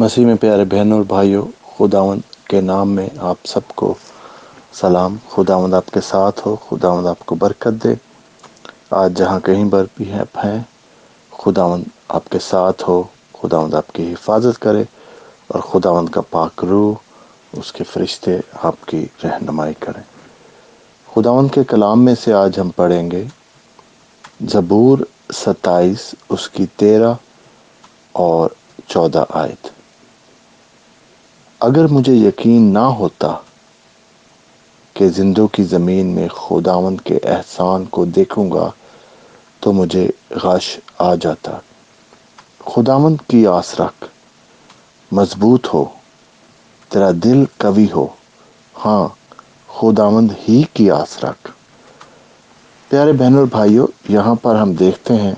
مسیح میں پیارے بہنوں اور بھائیوں، خداوند کے نام میں آپ سب کو سلام۔ خداوند آپ کے ساتھ ہو، خداوند آپ کو برکت دے۔ آج جہاں کہیں پر بھی ہیں خداوند آپ کے ساتھ ہو، خداوند آپ کی حفاظت کرے اور خداوند کا پاک روح اس کے فرشتے آپ کی رہنمائی کریں خداوند کے کلام میں سے آج ہم پڑھیں گے زبور ستائیس، اس کی تیرہ اور چودہ آیت۔ اگر مجھے یقین نہ ہوتا کہ زندوں کی زمین میں خداوند کے احسان کو دیکھوں گا، تو مجھے غش آ جاتا۔ خداوند کی آس رکھ، مضبوط ہو، تیرا دل قوی ہو۔ ہاں خداوند ہی کی آس رکھ۔ پیارے بہن اور بھائیوں، یہاں پر ہم دیکھتے ہیں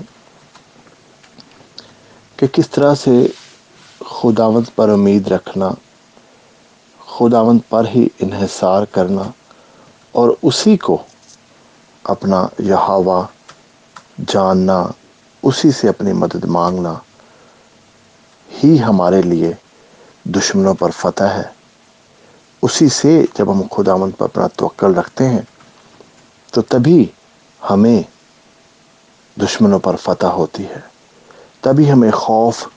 کہ کس طرح سے خداوند پر امید رکھنا خداوند پر ہی انحصار کرنا اور اسی کو اپنا یہاوا جاننا، اسی سے اپنی مدد مانگنا ہی ہمارے لیے دشمنوں پر فتح ہے۔ اسی سے جب ہم خداوند پر اپنا توقل رکھتے ہیں، تو تبھی ہمیں دشمنوں پر فتح ہوتی ہے۔ تبھی ہمیں خوف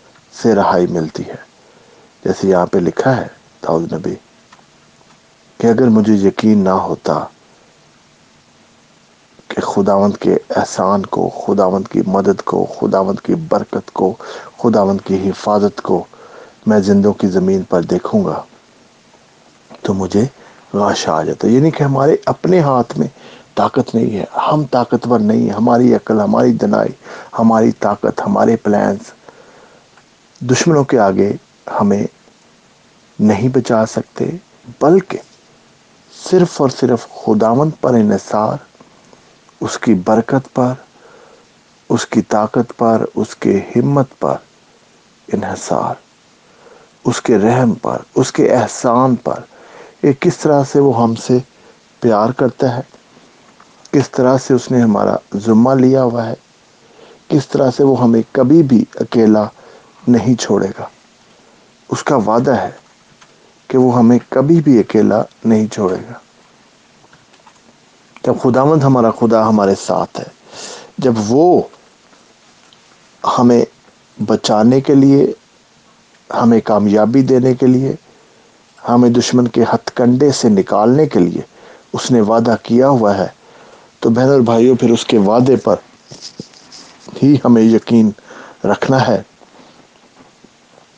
سے رہائی ملتی ہے۔ جیسے یہاں پہ لکھا ہے داؤد نبی کہ اگر مجھے یقین نہ ہوتا کہ خداوند کے احسان کو، خداوند کی مدد کو، خداوند کی برکت کو، خداوند کی حفاظت کو میں زندوں کی زمین پر دیکھوں گا، تو مجھے غاشا آ جاتا یعنی کہ ہمارے اپنے ہاتھ میں طاقت نہیں ہے۔ ہم طاقتور نہیں ہماری عقل، ہماری دنائی، ہماری طاقت، ہمارے پلانس دشمنوں کے آگے ہمیں نہیں بچا سکتے، بلکہ صرف اور صرف خداوند پر انحصار، اس کی برکت پر، اس کی طاقت پر، اس کے ہمت پر انحصار، اس کے رحم پر، اس کے احسان پر۔ یہ کس طرح سے وہ ہم سے پیار کرتا ہے؟ کس طرح سے اس نے ہمارا ذمہ لیا ہوا ہے؟ کس طرح سے وہ ہمیں کبھی بھی اکیلا نہیں چھوڑے گا؟ اس کا وعدہ ہے کہ وہ ہمیں کبھی بھی اکیلا نہیں چھوڑے گا۔ جب خدا مند ہمارا خدا ہمارے ساتھ ہے، جب وہ ہمیں بچانے کے لیے، ہمیں کامیابی دینے کے لیے، ہمیں دشمن کے ہتھ کنڈے سے نکالنے کے لیے اس نے وعدہ کیا ہوا ہے، تو بہن اور بھائیوں پھر اس کے وعدے پر ہی ہمیں یقین رکھنا ہے۔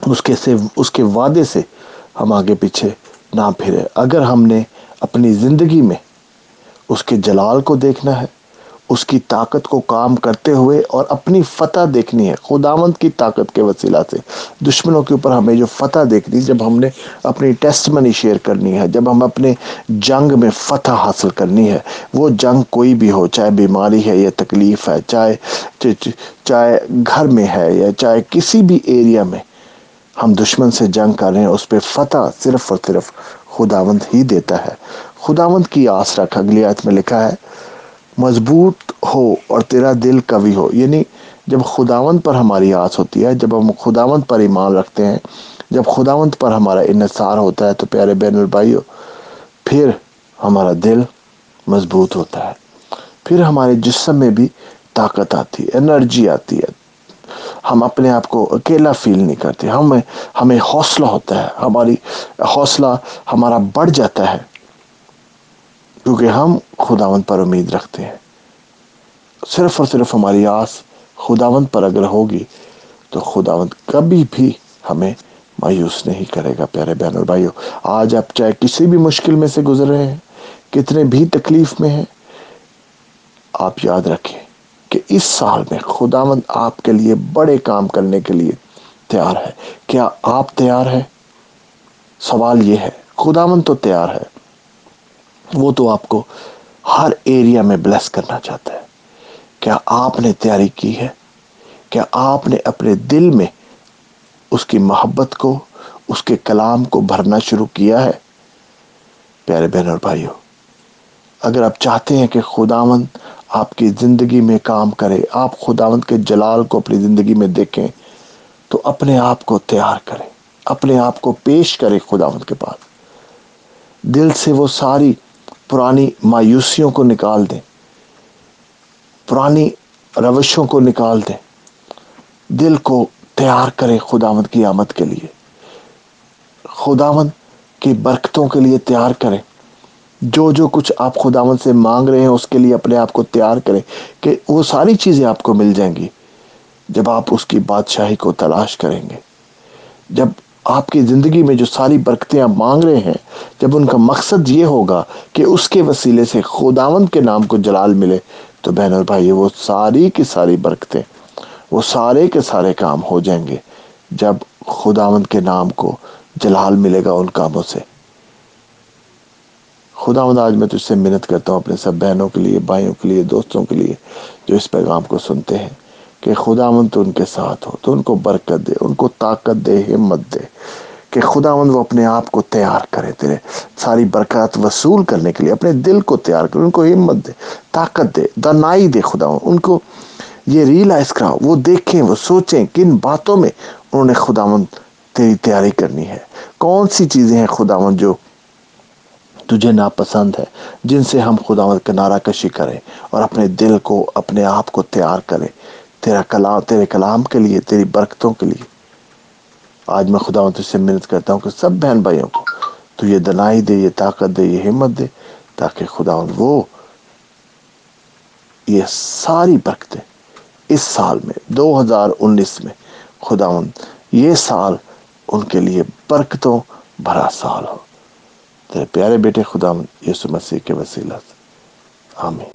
اس کے سے، اس کے وعدے سے ہم آگے پیچھے نہ پھرے۔ اگر ہم نے اپنی زندگی میں اس کے جلال کو دیکھنا ہے، اس کی طاقت کو کام کرتے ہوئے اور اپنی فتح دیکھنی ہے، خداوند کی طاقت کے وسیلہ سے، دشمنوں کے اوپر ہمیں جو فتح دیکھنی، جب ہم نے اپنی ٹیسٹ منی شیئر کرنی ہے، جب ہم اپنے جنگ میں فتح حاصل کرنی ہے، وہ جنگ کوئی بھی ہو، چاہے بیماری ہے یا تکلیف ہے، چاہے چاہے گھر میں ہے یا چاہے کسی بھی ایریا میں ہم دشمن سے جنگ کر رہے ہیں اس پہ فتح صرف اور صرف خداوند ہی دیتا ہے۔ خداوند کی آس رکھ۔ اگلی آیت میں لکھا ہے، مضبوط ہو اور تیرا دل قوی ہو۔ یعنی جب خداوند پر ہماری آس ہوتی ہے، جب ہم خداوند پر ایمان رکھتے ہیں، جب خداوند پر ہمارا انحصار ہوتا ہے تو پیارے بین البھائیوں پھر ہمارا دل مضبوط ہوتا ہے۔ پھر ہمارے جسم میں بھی طاقت آتی ہے، انرجی آتی ہے۔ ہم اپنے آپ کو اکیلا فیل نہیں کرتے۔ ہمیں ہمیں حوصلہ ہوتا ہے۔ ہماری حوصلہ ہمارا بڑھ جاتا ہے۔ کیونکہ ہم خداوند پر امید رکھتے ہیں۔ صرف اور صرف ہماری آس خداوند پر اگر ہوگی تو خداوند کبھی بھی ہمیں مایوس نہیں کرے گا۔ پیارے بہن اور بھائیوں، آج آپ چاہے کسی بھی مشکل میں سے گزر رہے ہیں، کتنے بھی تکلیف میں ہیں، آپ یاد رکھیں کہ اس سال میں خداوند آپ کے لیے بڑے کام کرنے کے لیے تیار ہے۔ کیا آپ تیار ہیں؟ سوال یہ ہے، خداوند تو تیار ہے۔ وہ تو آپ کو ہر ایریا میں بلیس کرنا چاہتا ہے۔ کیا آپ نے تیاری کی ہے؟ کیا آپ نے اپنے دل میں اس کی محبت کو، اس کے کلام کو بھرنا شروع کیا ہے؟ پیارے بہن اور بھائیوں، اگر آپ چاہتے ہیں کہ خداوند آپ کی زندگی میں کام کرے، آپ خداوند کے جلال کو اپنی زندگی میں دیکھیں تو اپنے آپ کو تیار کریں اپنے آپ کو پیش کرے خداوند کے پاس۔ دل سے وہ ساری پرانی مایوسیوں کو نکال دیں، پرانی روشوں کو نکال دیں۔ دل کو تیار کرے خداوند کی آمد کے لیے۔ خداوند کی برکتوں کے لیے تیار کریں جو جو کچھ آپ خداوند سے مانگ رہے ہیں، اس کے لیے اپنے آپ کو تیار کریں کہ وہ ساری چیزیں آپ کو مل جائیں گی۔ جب آپ اس کی بادشاہی کو تلاش کریں گے، جب آپ کی زندگی میں جو ساری برکتیں آپ مانگ رہے ہیں، جب ان کا مقصد یہ ہوگا کہ اس کے وسیلے سے خداوند کے نام کو جلال ملے، تو بہن اور بھائی، وہ ساری کی ساری برکتیں، وہ سارے کے سارے کام ہو جائیں گے۔ جب خداوند کے نام کو جلال ملے گا ان کاموں سے خداوند آج میں تجھ سے منت کرتا ہوں اپنے سب بہنوں کے لیے، بھائیوں کے لیے، دوستوں کے لیے جو اس پیغام کو سنتے ہیں کہ خداوند تو ان کے ساتھ ہو، تو ان کو برکت دے، ان کو طاقت دے، ہمت دے کہ خداوند وہ اپنے آپ کو تیار کرے تیرے ساری برکات وصول کرنے کے لیے، اپنے دل کو تیار کرے، ان کو ہمت دے، طاقت دے، دنائی دے خداوند ان کو یہ ریلائز کراؤ، وہ دیکھیں، وہ سوچیں کن باتوں میں انہوں نے خداوند تیری تیاری کرنی ہے۔ کون سی چیزیں ہیں خداوند جو تجھے ناپسند ہے، جن سے ہم خداوند کنارہ کشی کریں اور اپنے دل کو، اپنے آپ کو تیار کریں۔ تیرا کلام، تیرے کلام کے لیے، تیری برکتوں کے لیے۔ آج میں خداوند تجھ سے منت کرتا ہوں کہ سب بہن بھائیوں کو تو یہ دنائی دے، یہ طاقت دے، یہ ہمت دے، تاکہ خداوند وہ، یہ ساری برکتیں اس سال میں، دو ہزار انیس میں خداوند یہ سال ان کے لیے برکتوں بھرا سال ہو۔ تیرے پیارے بیٹے خدا یسو مسیح کے وسیلہ سے آمین۔